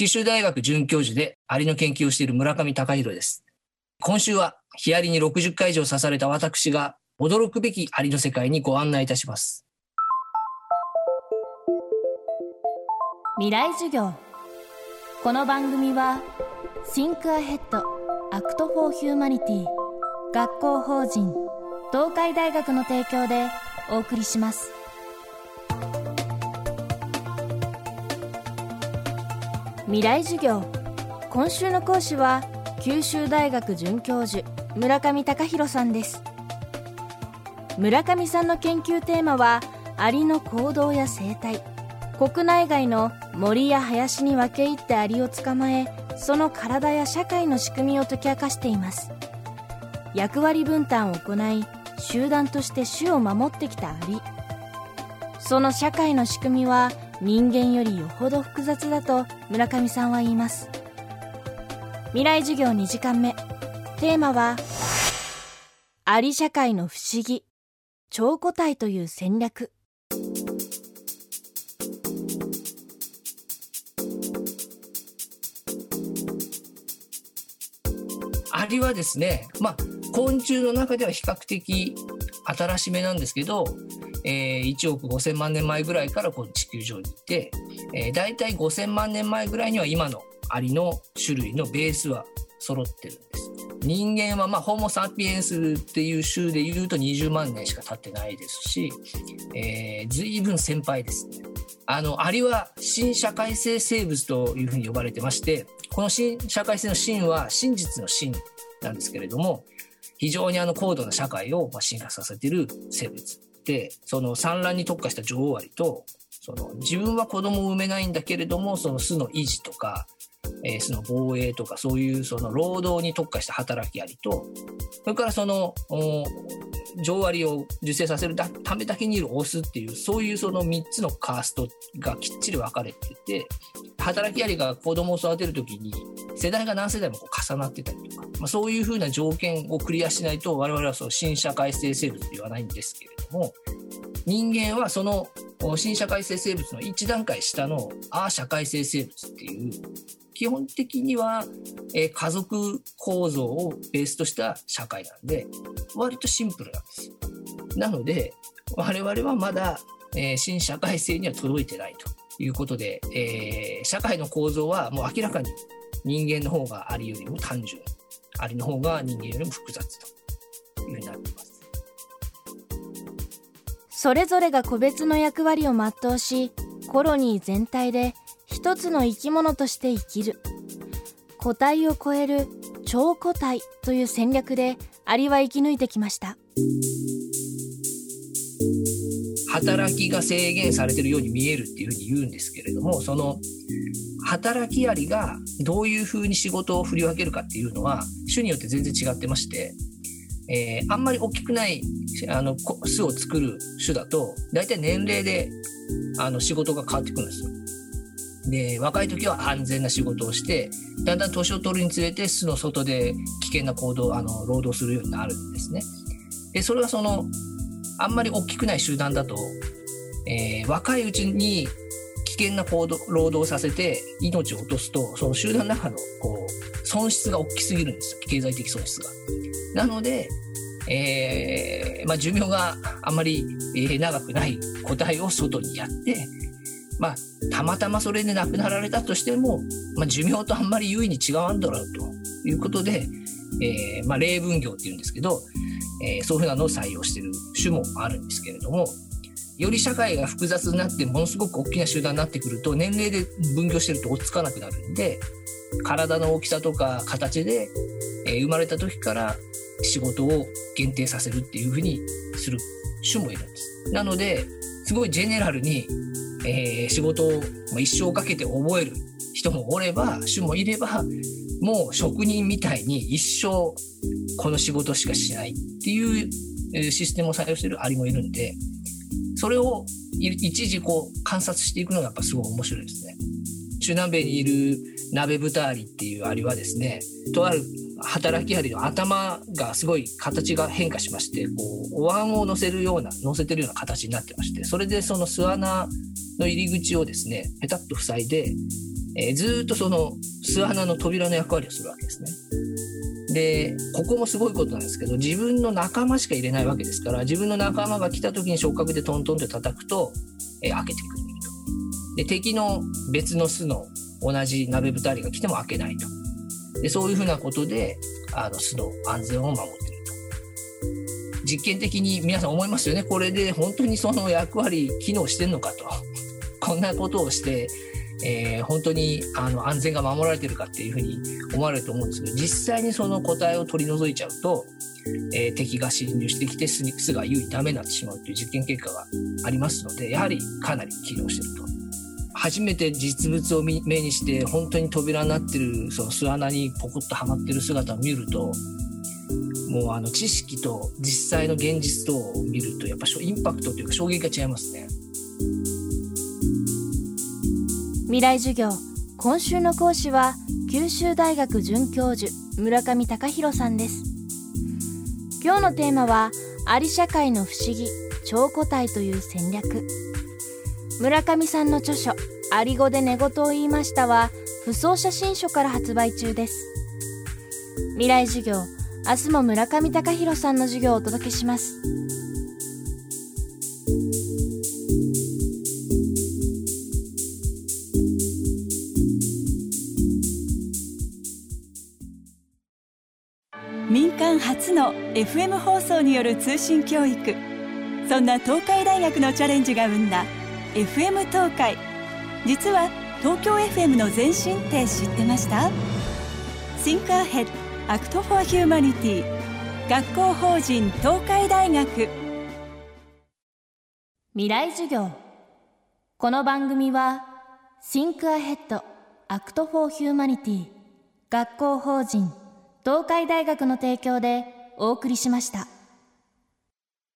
九州大学准教授でアリの研究をしている村上隆弘です。今週はヒアリに60回以上刺された私が驚くべきアリの世界にご案内いたします。未来授業この番組は Think Ahead Act for Humanity 学校法人東海大学の提供でお送りします。未来授業。今週の講師は九州大学准教授村上隆弘さんです。村上さんの研究テーマはアリの行動や生態。国内外の森や林に分け入ってアリを捕まえその体や社会の仕組みを解き明かしています。役割分担を行い集団として種を守ってきたアリ。その社会の仕組みは人間よりよほど複雑だと村上さんは言います。未来授業2時間目。テーマはあり社会の不思議。超個体という戦略。アリはですねまあ昆虫の中では比較的新しめなんですけどえー、1億5000万年前ぐらいからこの地球上にいて、えー、大体5000万年前ぐらいには今のアリの種類のベースは揃ってるんです。人間はまあホモ・サピエンスっていう種でいうと20万年しか経ってないですし、えー、随分先輩ですね。あのアリは新社会性生物というふうに呼ばれてましてこの新社会性の真は真実の真なんですけれども非常にあの高度な社会を進化させている生物てその産卵に特化した女王アリとその自分は子供を産めないんだけれどもその巣の維持とか、えー、巣の防衛とかそういうその労働に特化した働きアリとそれからその女王アリを受精させるためだけにいるオスっていうそういうその3つのカーストがきっちり分かれてて働きアリが子供を育てる時に世代が何世代もこう重なってたりとか、まあ、そういうふうな条件をクリアしないと我々はその新社会性生物と言わないんですけれども人間はその新社会性生物の一段階下のア社会性生物っていう基本的には、え家族構造をベースとした社会なんで割とシンプルなんですよ。なので我々はまだ、え新社会性には届いてないということで、え、社会の構造はもう明らかに人間の方がアリよりも単純アリの方が人間よりも複雑というふうになっています。それぞれが個別の役割を全うしコロニー全体で一つの生き物として生きる。個体を超える超個体という戦略でアリは生き抜いてきました。働きが制限されてるように見えるっていうふうに言うんですけれどもその働きアリがどういうふうに仕事を振り分けるかっていうのは種によって全然違ってましてえー、あんまり大きくないあの巣を作る種だと大体年齢であの仕事が変わってくるんですよ。で若い時は安全な仕事をしてだんだん年を取るにつれて巣の外で危険な行動あの労働するようになるんですね。でそれはそのあんまり大きくない集団だと、えー、若いうちに危険な行動労働させて命を落とすとその集団の中のこう損失が大きすぎるんですよ経済的損失が。なので、えー、まあ、寿命があまり、長くない個体を外にやって、まあ、たまたまそれで亡くなられたとしても、まあ、寿命とあんまり優位に違わんだろうということで、えー、ま、例分業っていうんですけど、えー、そういうふうなのを採用してる種もあるんですけれども、より社会が複雑になってものすごく大きな集団になってくると年齢で分業してると追っつかなくなるんで体の大きさとか形で、え、生まれた時から仕事を限定させるっていうふうにする種もいるんです。なので、すごいジェネラルに、えー、仕事を一生かけて覚える人もおれば、種もいれば、もう職人みたいに一生この仕事しかしないっていうシステムを採用してるアリもいるんで、それを一時こう観察していくのがやっぱすごい面白いですね。中南米にいる鍋豚アリっていうアリはですね、とある働きアリの頭がすごい形が変化しましてこうお椀を乗せるような乗せてるような形になってましてそれでその巣穴の入り口をですねペタッと塞いでえー、ずっとその巣穴の扉の役割をするわけですね。でここもすごいことなんですけど自分の仲間しか入れないわけですから自分の仲間が来た時に触覚でトントンって叩くと、えー、開けてくれると。で敵の別の巣の同じ鍋二人が来ても開けないと。でそういうふうなことであの巣の安全を守っていると。実験的に皆さん思いますよね。これで本当にその役割機能してんのかと。こんなことをしてえー、本当にあの安全が守られてるかっていうふうに思われると思うんですけど実際にその個体を取り除いちゃうと、えー、敵が侵入してきて巣に巣が優位ダメになってしまうという実験結果がありますのでやはりかなり機能してると。初めて実物を目にして本当に扉になってるその巣穴にポコッとはまってる姿を見るともうあの知識と実際の現実とを見るとやっぱインパクトというか衝撃が違いますね。未来授業今週の講師は九州大学准教授村上隆弘さんです今日のテーマはあり社会の不思議超個体という戦略村上さんの著書あり語で寝言を言いましたは不走写真書から発売中です。未来授業明日も村上隆弘さんの授業をお届けします。民間初の FM 放送による通信教育。そんな東海大学のチャレンジが生んだ FM 東海。実は東京 FM の前身って知ってました？Think Ahead Act for Humanity 学校法人東海大学。未来授業。この番組は Think Ahead Act for Humanity 学校法人東海大学の提供でお送りしました。